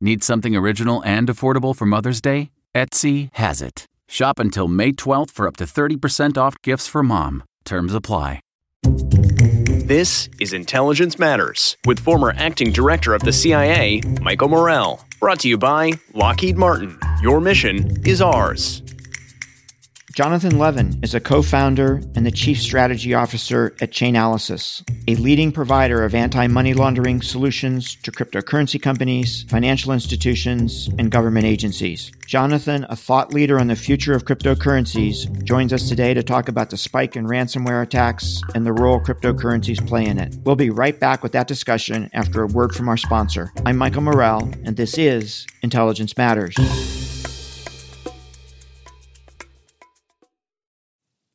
Need something original and affordable for Mother's Day? Etsy has it. Shop until May 12th for up to 30% off gifts for mom. Terms apply. This is Intelligence Matters with former acting director of the CIA, Michael Morell. Brought to you by Lockheed Martin. Your mission is ours. Jonathan Levin is a co founder and the chief strategy officer at Chainalysis, a leading provider of anti money laundering solutions to cryptocurrency companies, financial institutions, and government agencies. Jonathan, a thought leader on the future of cryptocurrencies, joins us today to talk about the spike in ransomware attacks and the role cryptocurrencies play in it. We'll be right back with that discussion after a word from our sponsor. I'm Michael Morell, and this is Intelligence Matters.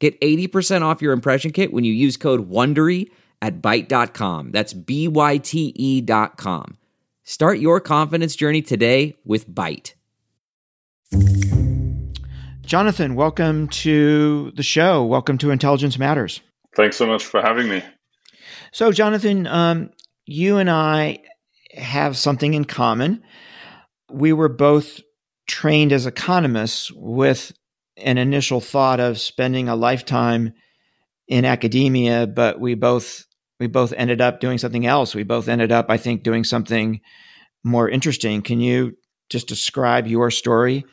Get 80% off your impression kit when you use code WONDERY at Byte.com. That's B-Y-T-E dot com. Start your confidence journey today with Byte. Jonathan, welcome to the show. Welcome to Intelligence Matters. Thanks so much for having me. So, Jonathan, um, you and I have something in common. We were both trained as economists with an initial thought of spending a lifetime in academia, but we both we both ended up doing something else. We both ended up, I think, doing something more interesting. Can you just describe your story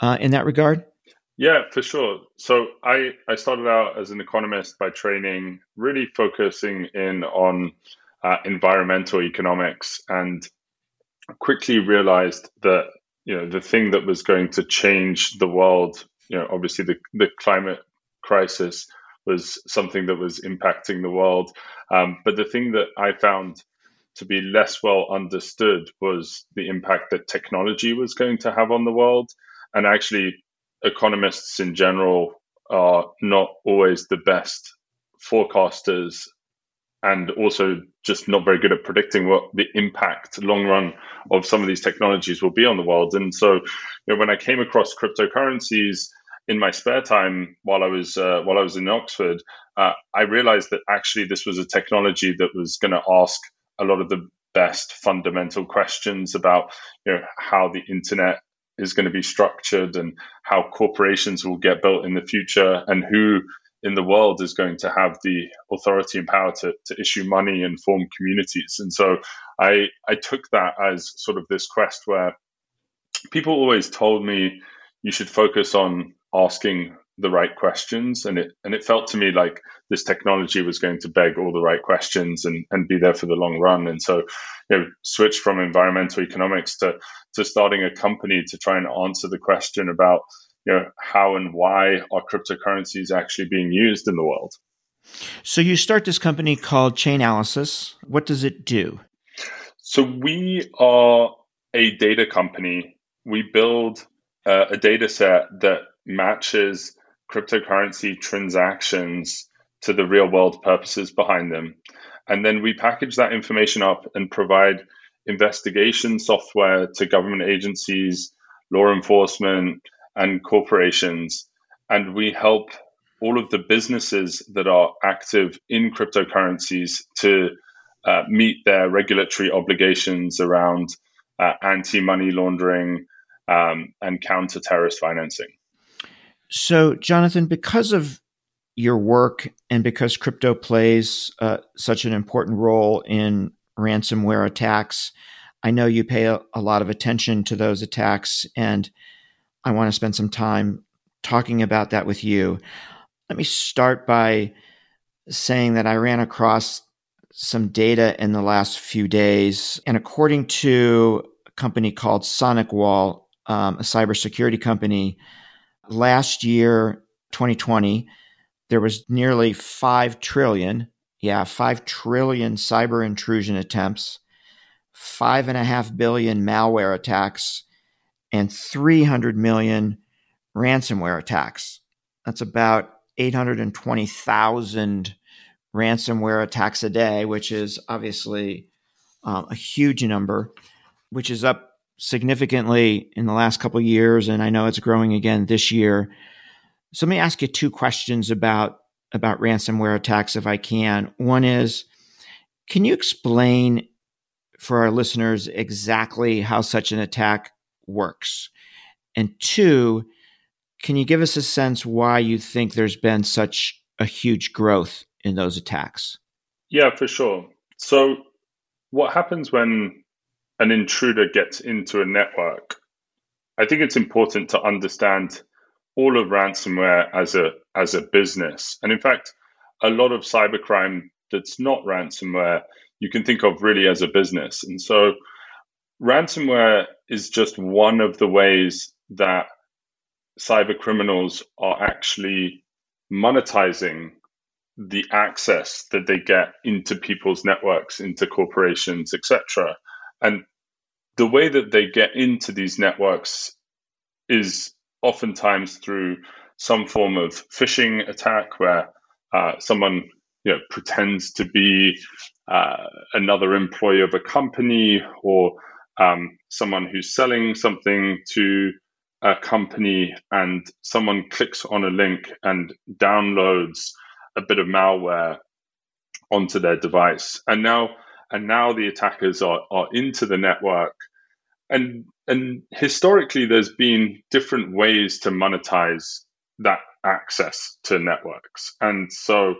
uh, in that regard? Yeah, for sure. So I, I started out as an economist by training, really focusing in on uh, environmental economics, and quickly realized that you know the thing that was going to change the world you know, obviously the, the climate crisis was something that was impacting the world. Um, but the thing that I found to be less well understood was the impact that technology was going to have on the world. And actually, economists in general are not always the best forecasters and also just not very good at predicting what the impact long run of some of these technologies will be on the world. And so, you know, when I came across cryptocurrencies, in my spare time while I was uh, while I was in Oxford, uh, I realized that actually this was a technology that was going to ask a lot of the best fundamental questions about you know how the internet is going to be structured and how corporations will get built in the future and who in the world is going to have the authority and power to, to issue money and form communities. And so I I took that as sort of this quest where people always told me you should focus on asking the right questions. And it and it felt to me like this technology was going to beg all the right questions and, and be there for the long run. And so you know switched from environmental economics to to starting a company to try and answer the question about you know how and why are cryptocurrencies actually being used in the world. So you start this company called Chainalysis. What does it do? So we are a data company. We build uh, a data set that matches cryptocurrency transactions to the real world purposes behind them. And then we package that information up and provide investigation software to government agencies, law enforcement, and corporations. And we help all of the businesses that are active in cryptocurrencies to uh, meet their regulatory obligations around uh, anti money laundering um, and counter terrorist financing. So, Jonathan, because of your work and because crypto plays uh, such an important role in ransomware attacks, I know you pay a, a lot of attention to those attacks, and I want to spend some time talking about that with you. Let me start by saying that I ran across some data in the last few days, and according to a company called SonicWall, um, a cybersecurity company, last year, 2020, there was nearly 5 trillion, yeah, 5 trillion cyber intrusion attempts, 5.5 billion malware attacks, and 300 million ransomware attacks. That's about 820,000 ransomware attacks a day, which is obviously um, a huge number, which is up significantly in the last couple of years, and I know it's growing again this year. So let me ask you two questions about about ransomware attacks, if I can. One is, can you explain for our listeners exactly how such an attack works? And two, can you give us a sense why you think there's been such a huge growth in those attacks? Yeah, for sure. So, what happens when an intruder gets into a network? I think it's important to understand all of ransomware as a as a business. And in fact, a lot of cybercrime that's not ransomware, you can think of really as a business. And so ransomware is just one of the ways that cyber criminals are actually monetizing the access that they get into people's networks, into corporations, etc. And the way that they get into these networks is oftentimes through some form of phishing attack where uh, someone you know, pretends to be uh, another employee of a company or um, someone who's selling something to a company and someone clicks on a link and downloads a bit of malware onto their device. And now and now the attackers are, are into the network. And and historically there's been different ways to monetize that access to networks. And so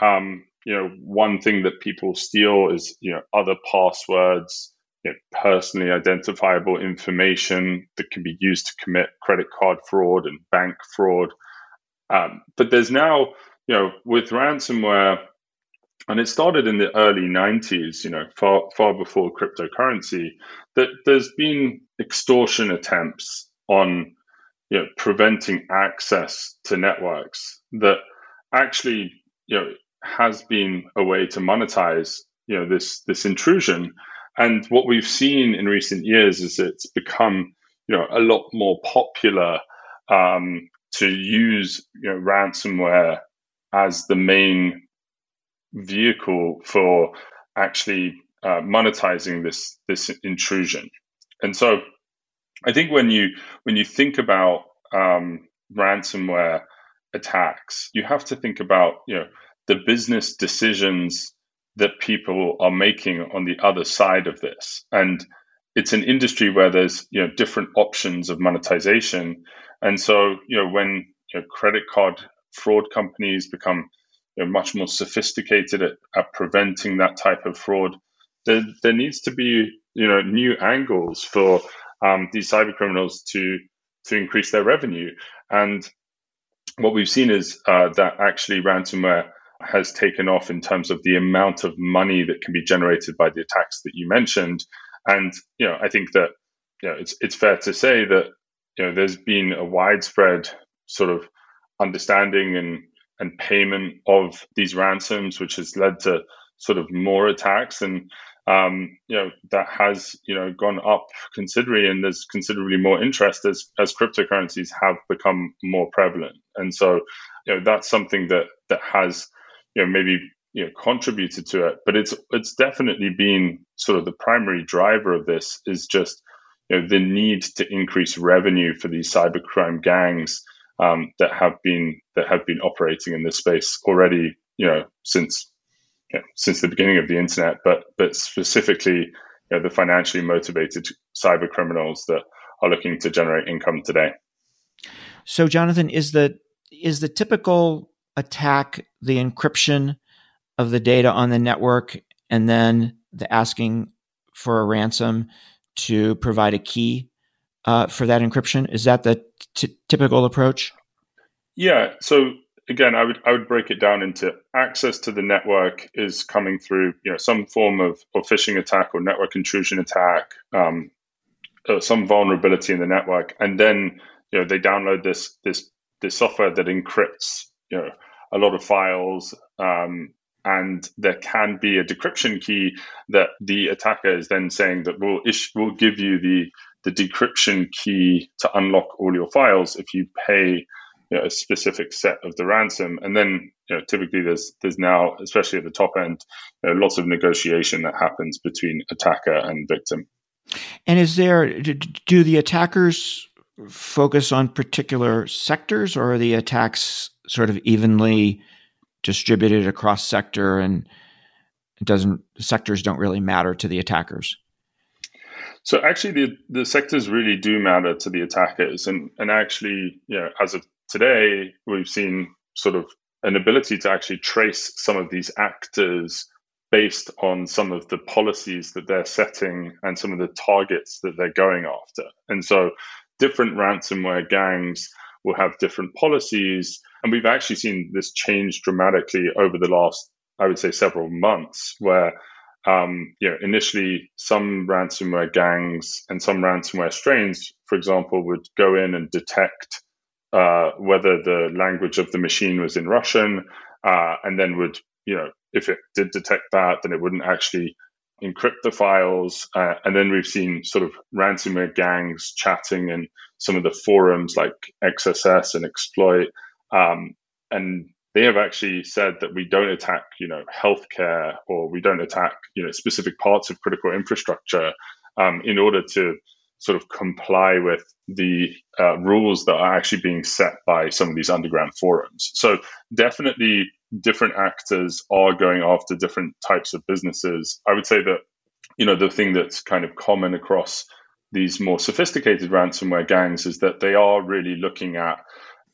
um, you know, one thing that people steal is, you know, other passwords, you know, personally identifiable information that can be used to commit credit card fraud and bank fraud. Um, but there's now, you know, with ransomware, and it started in the early 90s, you know, far far before cryptocurrency, that there's been extortion attempts on, you know, preventing access to networks that actually, you know, has been a way to monetize, you know, this this intrusion. And what we've seen in recent years is it's become, you know, a lot more popular um, to use, you know, ransomware as the main vehicle for actually uh, monetizing this this intrusion. And so, I think when you when you think about um, ransomware attacks, you have to think about you know the business decisions that people are making on the other side of this. And it's an industry where there's you know different options of monetization. And so you know when you know, credit card fraud companies become you know, much more sophisticated at, at preventing that type of fraud, there, there needs to be you know new angles for um, these cyber criminals to to increase their revenue. And what we've seen is uh, that actually ransomware has taken off in terms of the amount of money that can be generated by the attacks that you mentioned. And you know, I think that you know, it's it's fair to say that you know there's been a widespread sort of understanding and and payment of these ransoms, which has led to sort of more attacks. And um, you know that has you know gone up considerably, and there's considerably more interest as as cryptocurrencies have become more prevalent. And so, you know, that's something that that has you know maybe you know contributed to it, but it's it's definitely been sort of the primary driver of this is just you know the need to increase revenue for these cybercrime gangs um, that have been that have been operating in this space already, you know, since you know, since the beginning of the internet, but but specifically you know, the financially motivated cyber criminals that are looking to generate income today. So, Jonathan, is the is the typical attack the encryption of the data on the network and then the asking for a ransom to provide a key uh, for that encryption? Is that the t- typical approach? Yeah. So again, I would I would break it down into access to the network is coming through you know some form of, of phishing attack or network intrusion attack, um, uh, some vulnerability in the network, and then you know they download this this this software that encrypts you know a lot of files. Um, and there can be a decryption key that the attacker is then saying that will ish will give you the the decryption key to unlock all your files if you pay you know, a specific set of the ransom. And then you know, typically there's there's now, especially at the top end, you know, lots of negotiation that happens between attacker and victim. And is there do the attackers focus on particular sectors, or are the attacks sort of evenly distributed across sector, and doesn't sectors don't really matter to the attackers? So actually, the the sectors really do matter to the attackers, and and actually, you know, as of today, we've seen sort of an ability to actually trace some of these actors based on some of the policies that they're setting and some of the targets that they're going after. And so, different ransomware gangs will have different policies, and we've actually seen this change dramatically over the last, I would say, several months, where um, you know, initially some ransomware gangs and some ransomware strains, for example, would go in and detect uh, whether the language of the machine was in Russian, uh, and then would, you know, if it did detect that, then it wouldn't actually encrypt the files. Uh, and then we've seen sort of ransomware gangs chatting in some of the forums like XSS and Exploit. Um, and they have actually said that we don't attack, you know, healthcare or we don't attack, you know, specific parts of critical infrastructure um, in order to sort of comply with the uh, rules that are actually being set by some of these underground forums. So definitely different actors are going after different types of businesses. I would say that, you know, the thing that's kind of common across these more sophisticated ransomware gangs is that they are really looking at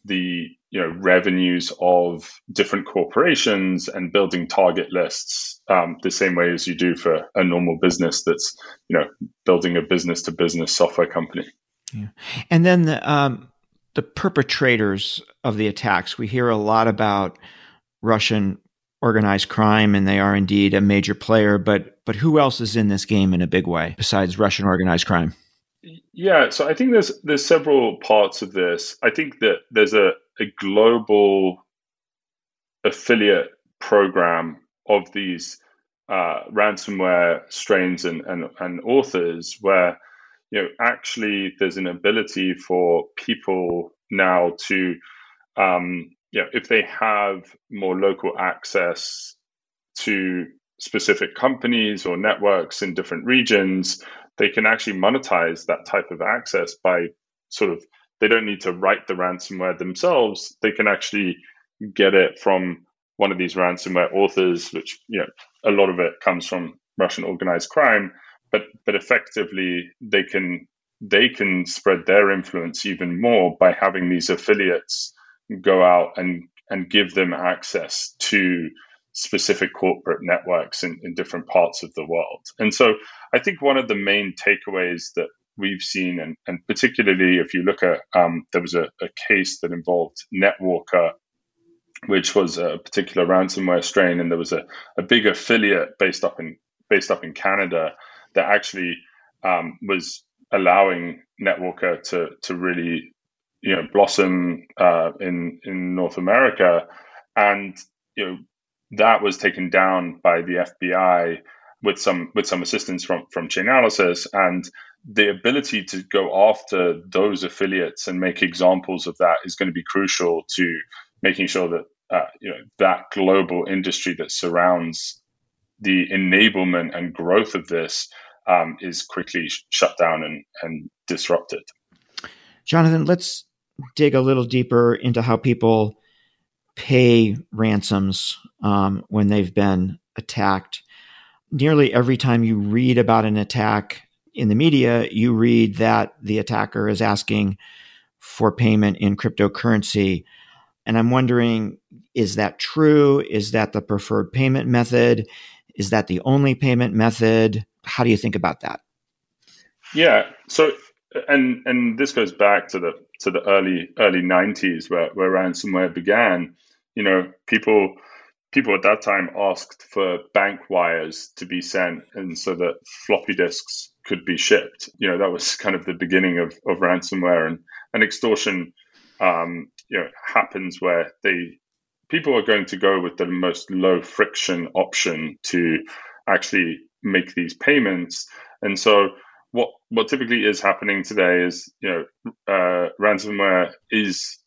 the you know revenues of different corporations and building target lists um, the same way as you do for a normal business that's you know building a business to business software company. Yeah. and then the, um, the perpetrators of the attacks. We hear a lot about russian organized crime and they are indeed a major player but but who else is in this game in a big way besides russian organized crime yeah, so I think there's there's several parts of this. I think that there's a, a global affiliate program of these uh, ransomware strains and, and, and authors where you know actually there's an ability for people now to um, you know if they have more local access to specific companies or networks in different regions they can actually monetize that type of access by sort of they don't need to write the ransomware themselves. They can actually get it from one of these ransomware authors, which you know a lot of it comes from Russian organized crime. But but effectively, they can they can spread their influence even more by having these affiliates go out and and give them access to specific corporate networks in, in different parts of the world. And so I think one of the main takeaways that we've seen, and, and particularly if you look at, um, there was a, a, case that involved Netwalker, which was a particular ransomware strain, and there was a, a big affiliate based up in based up in Canada that actually um, was allowing Netwalker to to really you know blossom uh, in in North America, and you know that was taken down by the FBI with some with some assistance from from Chainalysis and the ability to go after those affiliates and make examples of that is going to be crucial to making sure that uh, you know that global industry that surrounds the enablement and growth of this um, is quickly sh- shut down and, and disrupted. Jonathan, let's dig a little deeper into how people pay ransoms um, when they've been attacked. Nearly every time you read about an attack in the media, you read that the attacker is asking for payment in cryptocurrency. And I'm wondering is that true? Is that the preferred payment method? Is that the only payment method? How do you think about that? Yeah. So and and this goes back to the to the early early 90s where, where ransomware began. You know, people people at that time asked for bank wires to be sent and so that floppy disks could be shipped. You know, that was kind of the beginning of, of ransomware and, and extortion um, you know happens where they people are going to go with the most low friction option to actually make these payments. And so what what typically is happening today is you know uh, ransomware is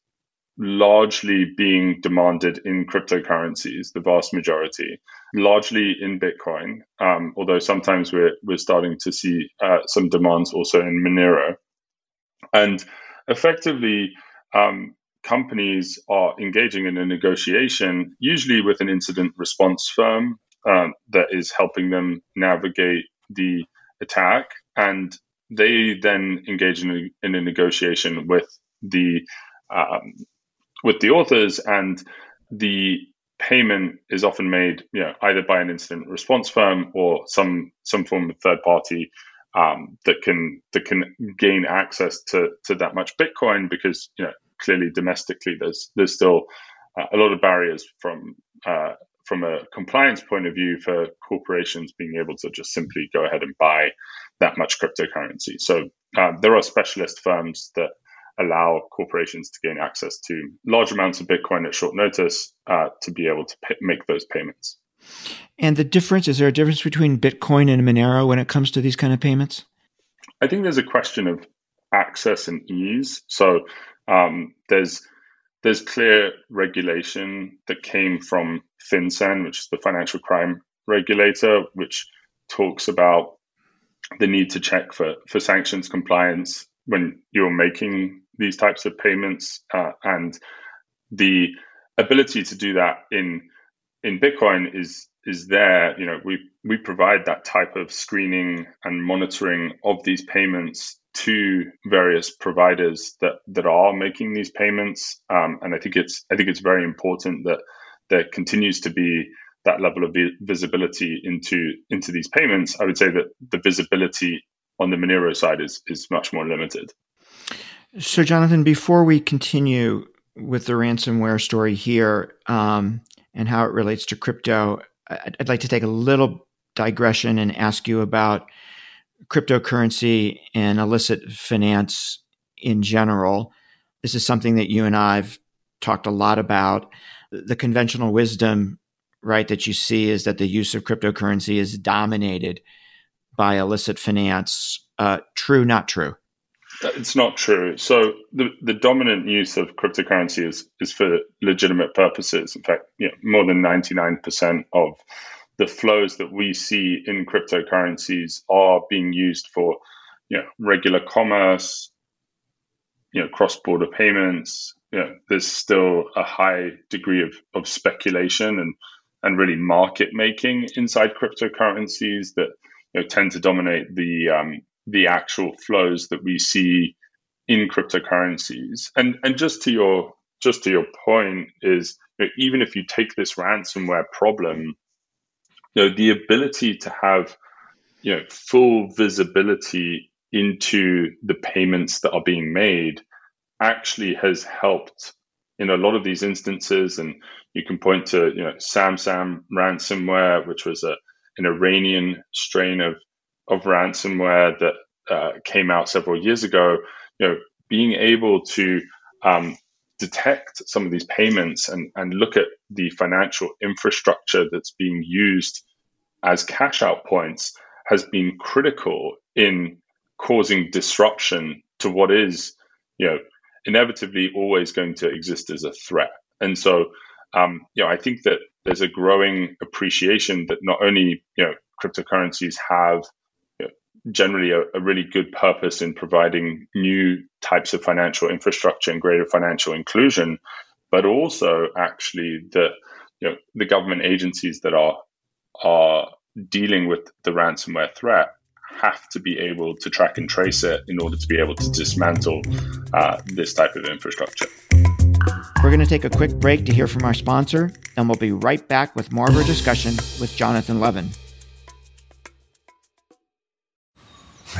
largely being demanded in cryptocurrencies, the vast majority, largely in Bitcoin. Um, although sometimes we're we're starting to see uh, some demands also in Monero, and effectively. Um, companies are engaging in a negotiation, usually with an incident response firm um, that is helping them navigate the attack, and they then engage in a, in a negotiation with the um, with the authors, and the payment is often made, you know, either by an incident response firm or some some form of third party um, that can that can gain access to to that much Bitcoin because you know clearly domestically there's there's still uh, a lot of barriers from uh, from a compliance point of view for corporations being able to just simply go ahead and buy that much cryptocurrency. So uh, there are specialist firms that allow corporations to gain access to large amounts of Bitcoin at short notice uh, to be able to pay, make those payments. And the difference is there a difference between Bitcoin and Monero when it comes to these kind of payments? I think there's a question of access and ease. So um, there's there's clear regulation that came from FinCEN, which is the financial crime regulator, which talks about the need to check for, for sanctions compliance when you're making these types of payments uh, and the ability to do that in in Bitcoin is is there. You know, we we provide that type of screening and monitoring of these payments to various providers that that are making these payments, um, and I think it's I think it's very important that there continues to be that level of visibility into into these payments. I would say that the visibility on the Monero side is is much more limited. So, Jonathan, before we continue with the ransomware story here um, and how it relates to crypto, I'd, like to take a little digression and ask you about cryptocurrency and illicit finance in general. This is something that you and I've talked a lot about. The conventional wisdom, right, that you see is that the use of cryptocurrency is dominated by illicit finance. Uh, true, not true? It's not true. So the, the dominant use of cryptocurrency is, is for legitimate purposes. In fact, you know, more than 99% of the flows that we see in cryptocurrencies are being used for you know, regular commerce, you know, cross-border payments. You know, there's still a high degree of, of speculation and, and really market making inside cryptocurrencies that you know, tend to dominate the um, the actual flows that we see in cryptocurrencies. And and just to your just to your point is you know, even if you take this ransomware problem, you know the ability to have you know full visibility into the payments that are being made actually has helped in a lot of these instances and you can point to you know SamSam ransomware which was a an Iranian strain of of ransomware that uh, came out several years ago, you know, being able to um, detect some of these payments and, and look at the financial infrastructure that's being used as cash out points has been critical in causing disruption to what is, you know, inevitably always going to exist as a threat. And so, um, you know, I think that there's a growing appreciation that not only, you know, cryptocurrencies have generally a, a really good purpose in providing new types of financial infrastructure and greater financial inclusion, but also actually that you know the government agencies that are are dealing with the ransomware threat have to be able to track and trace it in order to be able to dismantle uh, this type of infrastructure. We're going to take a quick break to hear from our sponsor, and we'll be right back with more of our discussion with Jonathan Levin.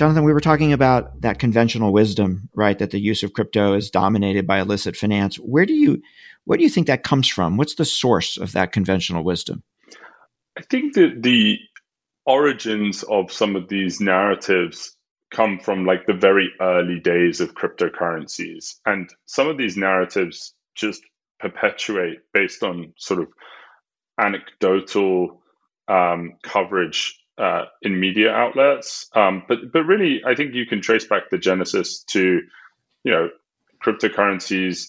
Jonathan, we were talking about that conventional wisdom, right? That the use of crypto is dominated by illicit finance. Where do you where do you think that comes from? What's the source of that conventional wisdom? I think that the origins of some of these narratives come from like the very early days of cryptocurrencies. And some of these narratives just perpetuate based on sort of anecdotal um, coverage uh, in media outlets. Um, but but really, I think you can trace back the genesis to, you know, cryptocurrencies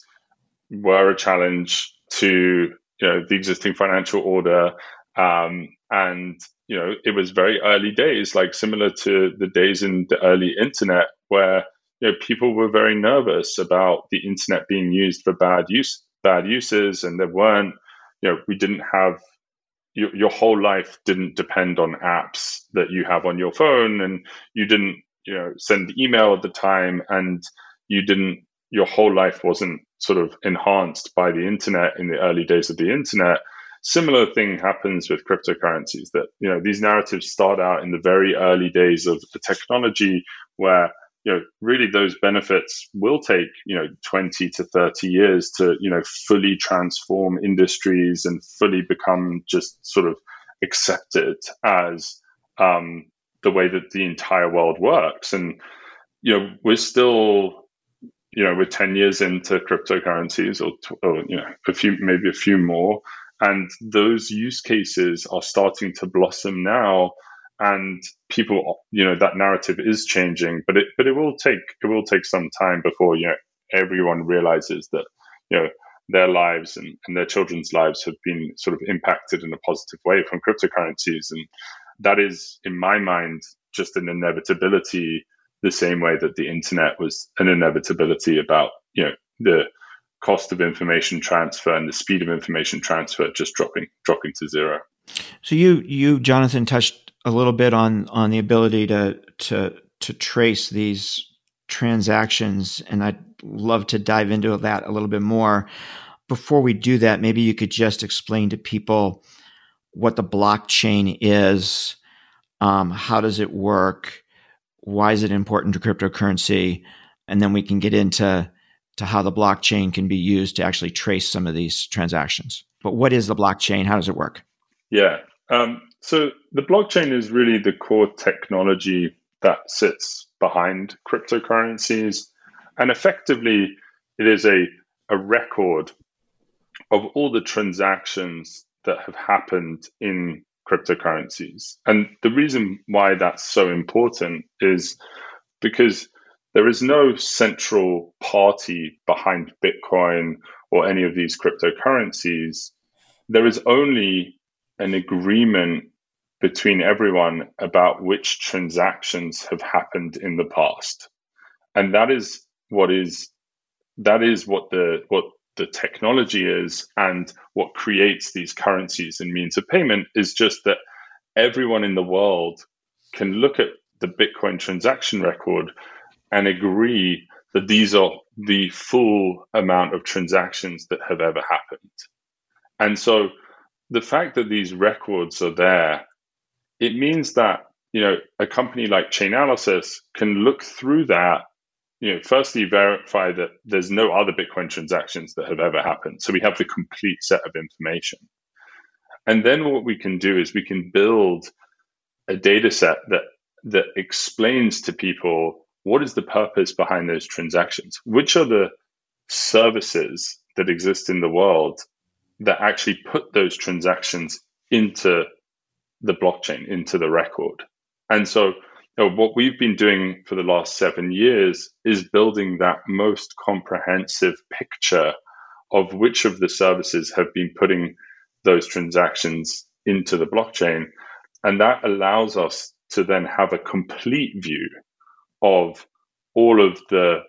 were a challenge to you know the existing financial order, um, and you know it was very early days, like similar to the days in the early internet where you know people were very nervous about the internet being used for bad use bad uses, and there weren't you know we didn't have your, your whole life didn't depend on apps that you have on your phone and you didn't you know send email at the time and you didn't your whole life wasn't sort of enhanced by the internet in the early days of the internet. Similar thing happens with cryptocurrencies that you know these narratives start out in the very early days of the technology where you know, really those benefits will take, you know, 20 to 30 years to, you know, fully transform industries and fully become just sort of accepted as um, the way that the entire world works. And, you know, we're still, you know, we're 10 years into cryptocurrencies or, or you know, a few, maybe a few more. And those use cases are starting to blossom now and people you know that narrative is changing but it but it will take it will take some time before you know everyone realizes that you know their lives and, and their children's lives have been sort of impacted in a positive way from cryptocurrencies. And that is in my mind just an inevitability the same way that the internet was an inevitability about you know the cost of information transfer and the speed of information transfer just dropping dropping to zero. So you you Jonathan touched a little bit on on the ability to to to trace these transactions, and I'd love to dive into that a little bit more. Before we do that, maybe you could just explain to people what the blockchain is, um, how does it work, why is it important to cryptocurrency, and then we can get into to how the blockchain can be used to actually trace some of these transactions. But what is the blockchain? How does it work? Yeah. Um, so the blockchain is really the core technology that sits behind cryptocurrencies. And effectively, it is a, a record of all the transactions that have happened in cryptocurrencies. And the reason why that's so important is because there is no central party behind Bitcoin or any of these cryptocurrencies. There is only an agreement between everyone about which transactions have happened in the past. And that is what is that is what the what the technology is and what creates these currencies and means of payment is just that everyone in the world can look at the Bitcoin transaction record and agree that these are the full amount of transactions that have ever happened. And so the fact that these records are there, it means that you know a company like Chainalysis can look through that. You know, firstly verify that there's no other Bitcoin transactions that have ever happened. So we have the complete set of information. And then what we can do is we can build a data set that that explains to people what is the purpose behind those transactions, which are the services that exist in the world that actually put those transactions into the blockchain, into the record. And so, you know, what we've been doing for the last seven years is building that most comprehensive picture of which of the services have been putting those transactions into the blockchain. And that allows us to then have a complete view of all of the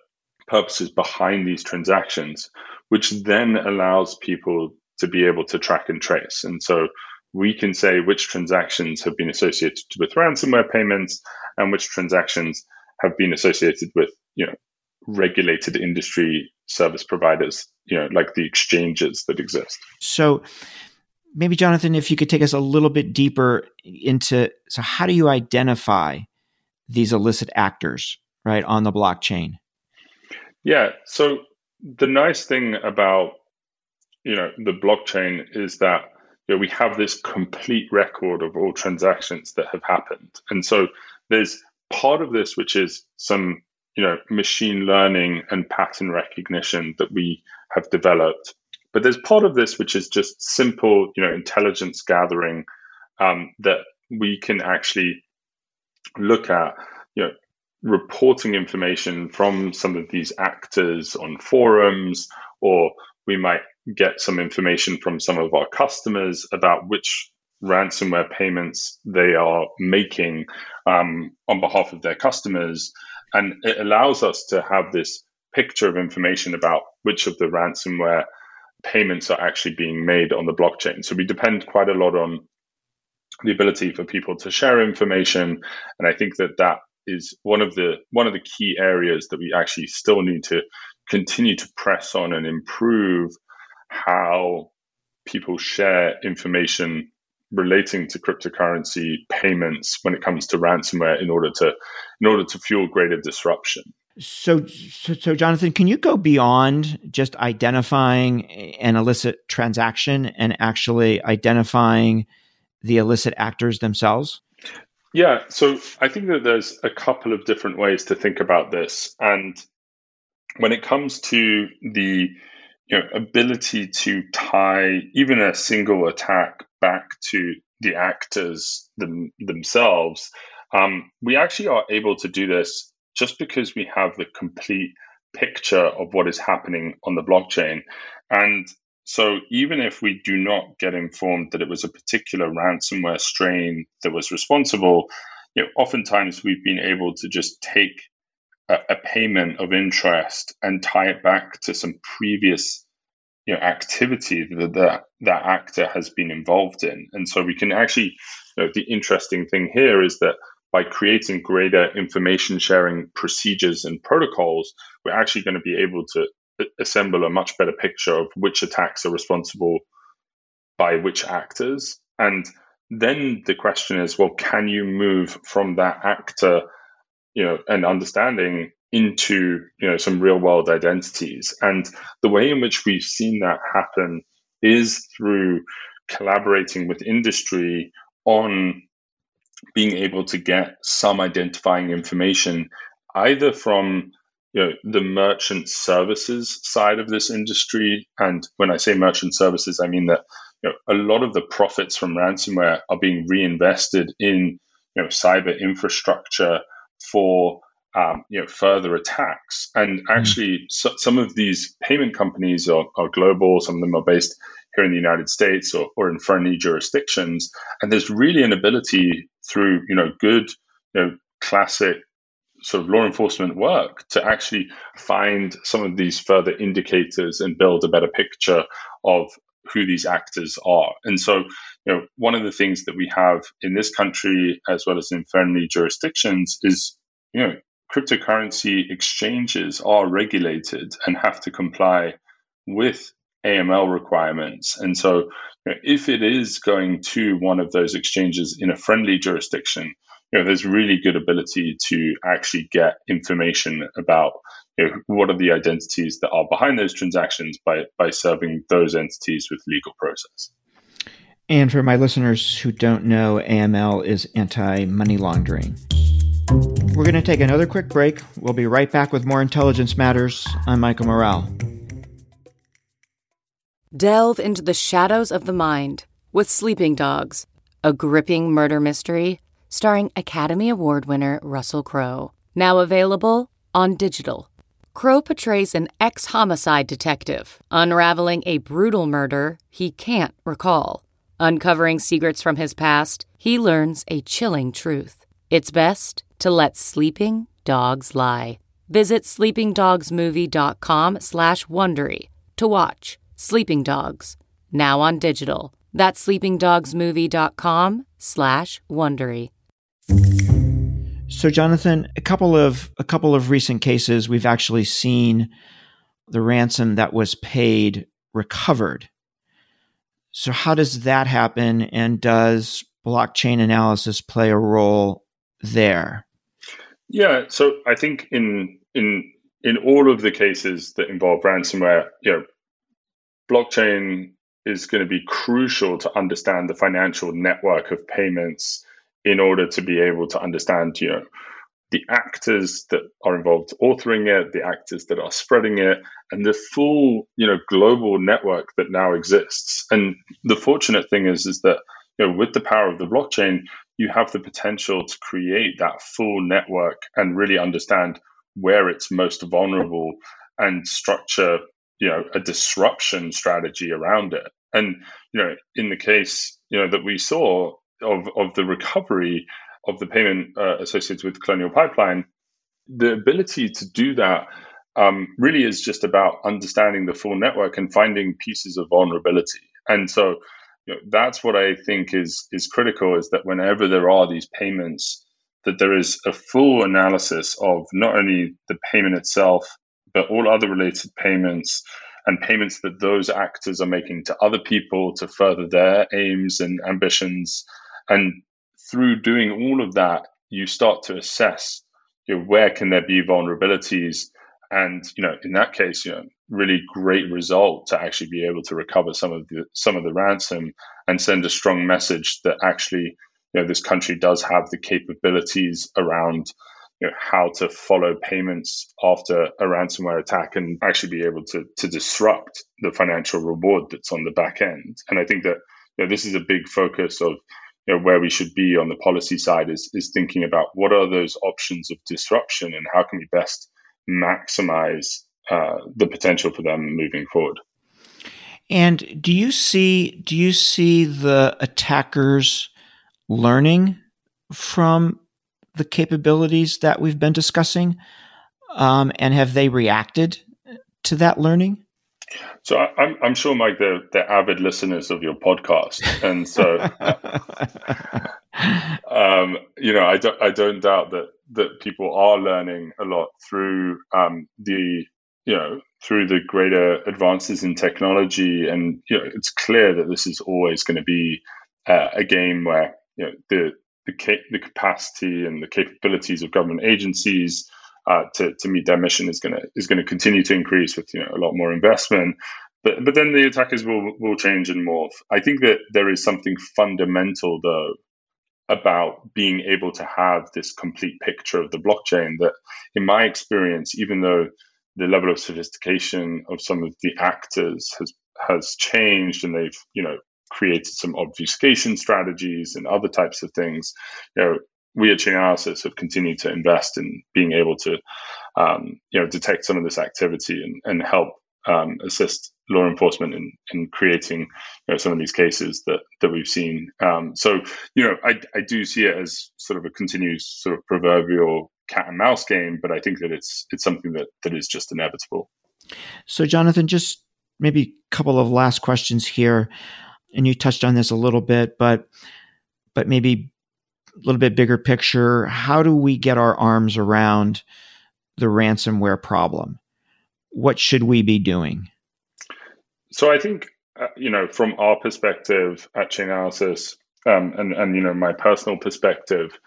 purposes behind these transactions, which then allows people to be able to track and trace. And so we can say which transactions have been associated with ransomware payments and which transactions have been associated with, you know, regulated industry service providers, you know, like the exchanges that exist. So maybe Jonathan, if you could take us a little bit deeper into so how do you identify these illicit actors, right, on the blockchain? Yeah. So the nice thing about you know the blockchain is that you know, we have this complete record of all transactions that have happened, and so there's part of this which is some you know machine learning and pattern recognition that we have developed, but there's part of this which is just simple you know intelligence gathering um, that we can actually look at you know reporting information from some of these actors on forums, or we might get some information from some of our customers about which ransomware payments they are making um, on behalf of their customers. And it allows us to have this picture of information about which of the ransomware payments are actually being made on the blockchain. So we depend quite a lot on the ability for people to share information. And I think that that is one of the one of the key areas that we actually still need to continue to press on and improve how people share information relating to cryptocurrency payments when it comes to ransomware in order to in order to fuel greater disruption. So, so, so, Jonathan, can you go beyond just identifying an illicit transaction and actually identifying the illicit actors themselves? Yeah, so I think that there's a couple of different ways to think about this, and when it comes to the you know, ability to tie even a single attack back to the actors them, themselves, um, we actually are able to do this just because we have the complete picture of what is happening on the blockchain. And so even if we do not get informed that it was a particular ransomware strain that was responsible, you know, oftentimes we've been able to just take a, a payment of interest and tie it back to some previous you know, activity that, that that actor has been involved in. And so we can actually, you know, the interesting thing here is that by creating greater information sharing procedures and protocols, we're actually going to be able to assemble a much better picture of which attacks are responsible by which actors. And then the question is, well, can you move from that actor, you know, and understanding into, you know, some real world identities? And the way in which we've seen that happen is through collaborating with industry on being able to get some identifying information either from you know the merchant services side of this industry and when i say merchant services i mean that you know, a lot of the profits from ransomware are being reinvested in you know cyber infrastructure for um, you know further attacks and hmm. actually mm. so, some of these payment companies are, are global some of them are based here in the united states or, or in friendly jurisdictions and there's really an ability through you know good you know classic sort of law enforcement work to actually find some of these further indicators and build a better picture of who these actors are. And so, you know, one of the things that we have in this country as well as in friendly jurisdictions is, you know, cryptocurrency exchanges are regulated and have to comply with AML requirements. And so, if it is going to one of those exchanges in a friendly jurisdiction, you know, there's really good ability to actually get information about you know, what are the identities that are behind those transactions by, by serving those entities with legal process. And for my listeners who don't know, AML is anti money laundering. We're going to take another quick break. We'll be right back with more Intelligence Matters. I'm Michael Morell. Delve into the shadows of the mind with Sleeping Dogs, a gripping murder mystery starring Academy Award winner Russell Crowe. Now available on digital. Crowe portrays an ex homicide detective unraveling a brutal murder he can't recall. Uncovering secrets from his past, he learns a chilling truth. It's best to let sleeping dogs lie. Visit sleepingdogsmovie.com slash Wondery to watch Sleeping Dogs, now on digital. That's sleepingdogsmovie.com slash Wondery. So, Jonathan, a couple of a couple of recent cases, we've actually seen the ransom that was paid recovered. So, how does that happen, and does blockchain analysis play a role there? Yeah, so I think in in in all of the cases that involve ransomware, you know, blockchain is going to be crucial to understand the financial network of payments in order to be able to understand, you know, the actors that are involved authoring it, the actors that are spreading it, and the full, you know, global network that now exists. And the fortunate thing is, is that you know, with the power of the blockchain, you have the potential to create that full network and really understand where it's most vulnerable and structure, you know, a disruption strategy around it. And you know, in the case, you know, that we saw of of the recovery of the payment uh, associated with Colonial Pipeline, the ability to do that um, really is just about understanding the full network and finding pieces of vulnerability. And so, you know, that's what I think is is critical is that whenever there are these payments, that there is a full analysis of not only the payment itself, but all other related payments and payments that those actors are making to other people to further their aims and ambitions. And through doing all of that, you start to assess you know, where can there be vulnerabilities, and you know, in that case, you know, really great result to actually be able to recover some of the some of the ransom and send a strong message that actually, you know, this country does have the capabilities around you know, how to follow payments after a ransomware attack and actually be able to to disrupt the financial reward that's on the back end. And I think that you know, this is a big focus of you know, where we should be on the policy side is, is thinking about what are those options of disruption and how can we best maximize uh, the potential for them moving forward. And do you see do you see the attackers learning from the capabilities that we've been discussing, um, and have they reacted to that learning? So I, am I'm sure, Mike, they're, they're avid listeners of your podcast, and so um, you know, I don't I don't doubt that that people are learning a lot through um, the you know through the greater advances in technology, and you know, it's clear that this is always going to be uh, a game where you know the the, the capacity and the capabilities of government agencies uh, to to meet their mission is going to is going to continue to increase with you know a lot more investment. But but then the attackers will will change and morph. I think that there is something fundamental though about being able to have this complete picture of the blockchain that in my experience even though the level of sophistication of some of the actors has has changed and they've you know created some obfuscation strategies and other types of things you know we at Chainalysis have continued to invest in being able to, um, you know, detect some of this activity and, and help um, assist law enforcement in, in creating you know, some of these cases that, that we've seen. Um, so, you know, I, I do see it as sort of a continuous sort of proverbial cat and mouse game, but I think that it's it's something that, that is just inevitable. So, Jonathan, just maybe a couple of last questions here, and you touched on this a little bit, but but maybe little bit bigger picture, how do we get our arms around the ransomware problem? What should we be doing? So I think uh, you know, from our perspective at Chainalysis, um, and and you know, my personal perspective,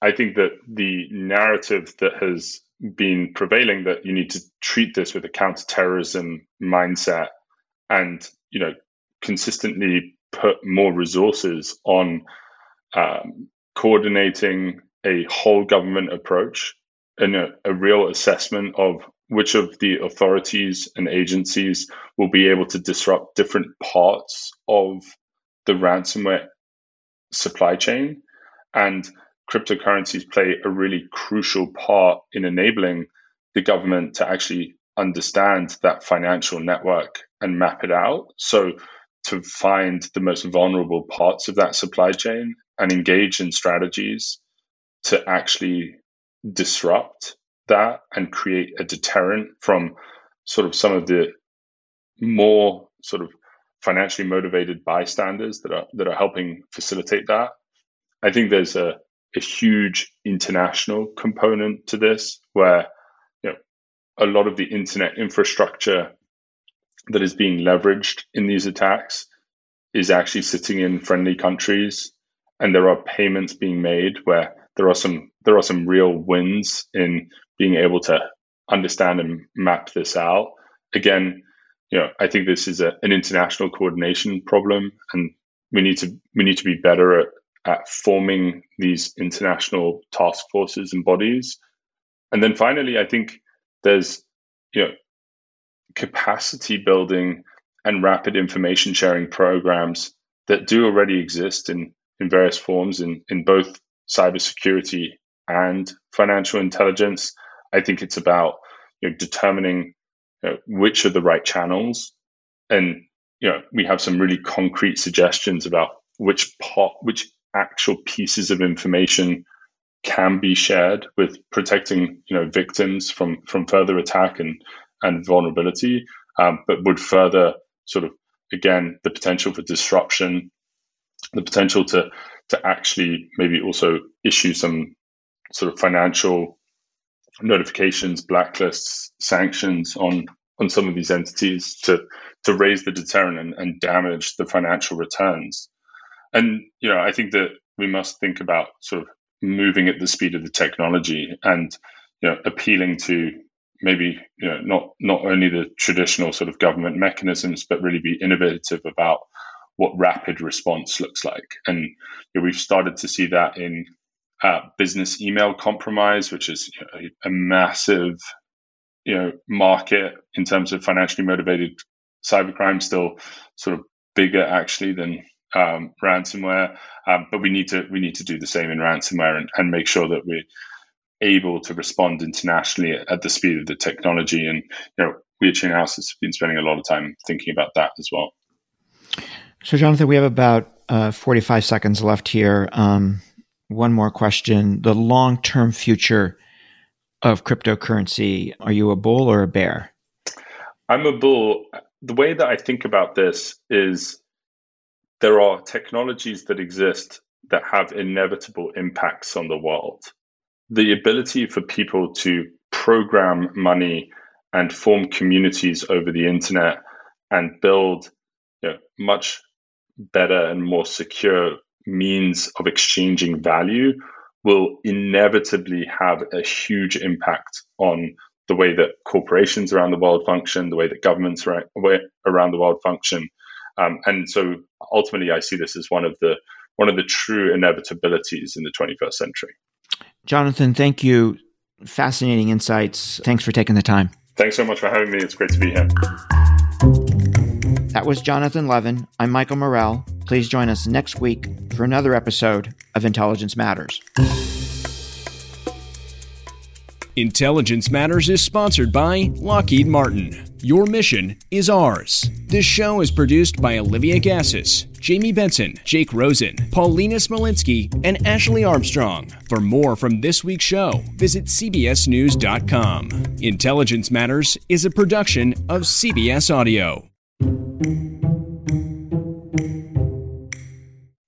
I think that the narrative that has been prevailing that you need to treat this with a counterterrorism mindset, and you know, consistently put more resources on um, coordinating a whole government approach and a, a real assessment of which of the authorities and agencies will be able to disrupt different parts of the ransomware supply chain. And cryptocurrencies play a really crucial part in enabling the government to actually understand that financial network and map it out. So, to find the most vulnerable parts of that supply chain and engage in strategies to actually disrupt that and create a deterrent from sort of some of the more sort of financially motivated bystanders that are that are helping facilitate that. I think there's a, a huge international component to this where you know a lot of the internet infrastructure that is being leveraged in these attacks is actually sitting in friendly countries and there are payments being made where there are some there are some real wins in being able to understand and map this out. Again, you know, I think this is a, an international coordination problem, and we need to we need to be better at, at forming these international task forces and bodies. And then finally, I think there's you know capacity building and rapid information sharing programs that do already exist in in various forms in in both cybersecurity and financial intelligence. I think it's about you know, determining you know, which are the right channels, and you know we have some really concrete suggestions about which part, which actual pieces of information can be shared with protecting you know victims from from further attack and and vulnerability, um, but would further sort of again the potential for disruption, the potential to to actually maybe also issue some sort of financial notifications, blacklists, sanctions on on some of these entities to to raise the deterrent and, and damage the financial returns. And you know, I think that we must think about sort of moving at the speed of the technology and you know appealing to maybe you know not not only the traditional sort of government mechanisms but really be innovative about what rapid response looks like and you know, we've started to see that in uh, business email compromise, which is you know, a massive you know market in terms of financially motivated cybercrime, still sort of bigger actually than um, ransomware. Um, but we need to we need to do the same in ransomware and, and make sure that we're able to respond internationally at the speed of the technology. And you know, we at Chainalysis have been spending a lot of time thinking about that as well. So, Jonathan, we have about uh, 45 seconds left here. Um, one more question. The long term future of cryptocurrency, are you a bull or a bear? I'm a bull. The way that I think about this is there are technologies that exist that have inevitable impacts on the world. The ability for people to program money and form communities over the internet and build you know, much better and more secure means of exchanging value will inevitably have a huge impact on the way that corporations around the world function, the way that governments around the world function. Um, and so ultimately, I see this as one of the one of the true inevitabilities in the 21st century. Jonathan, thank you. Fascinating insights. Thanks for taking the time. Thanks so much for having me. It's great to be here. That was Jonathan Levin. I'm Michael Morell. Please join us next week for another episode of Intelligence Matters. Intelligence Matters is sponsored by Lockheed Martin. Your mission is ours. This show is produced by Olivia Gazis, Jamie Benson, Jake Rosen, Paulina Smolinski, and Ashley Armstrong. For more from this week's show, visit CBSNews.com. Intelligence Matters is a production of CBS Audio.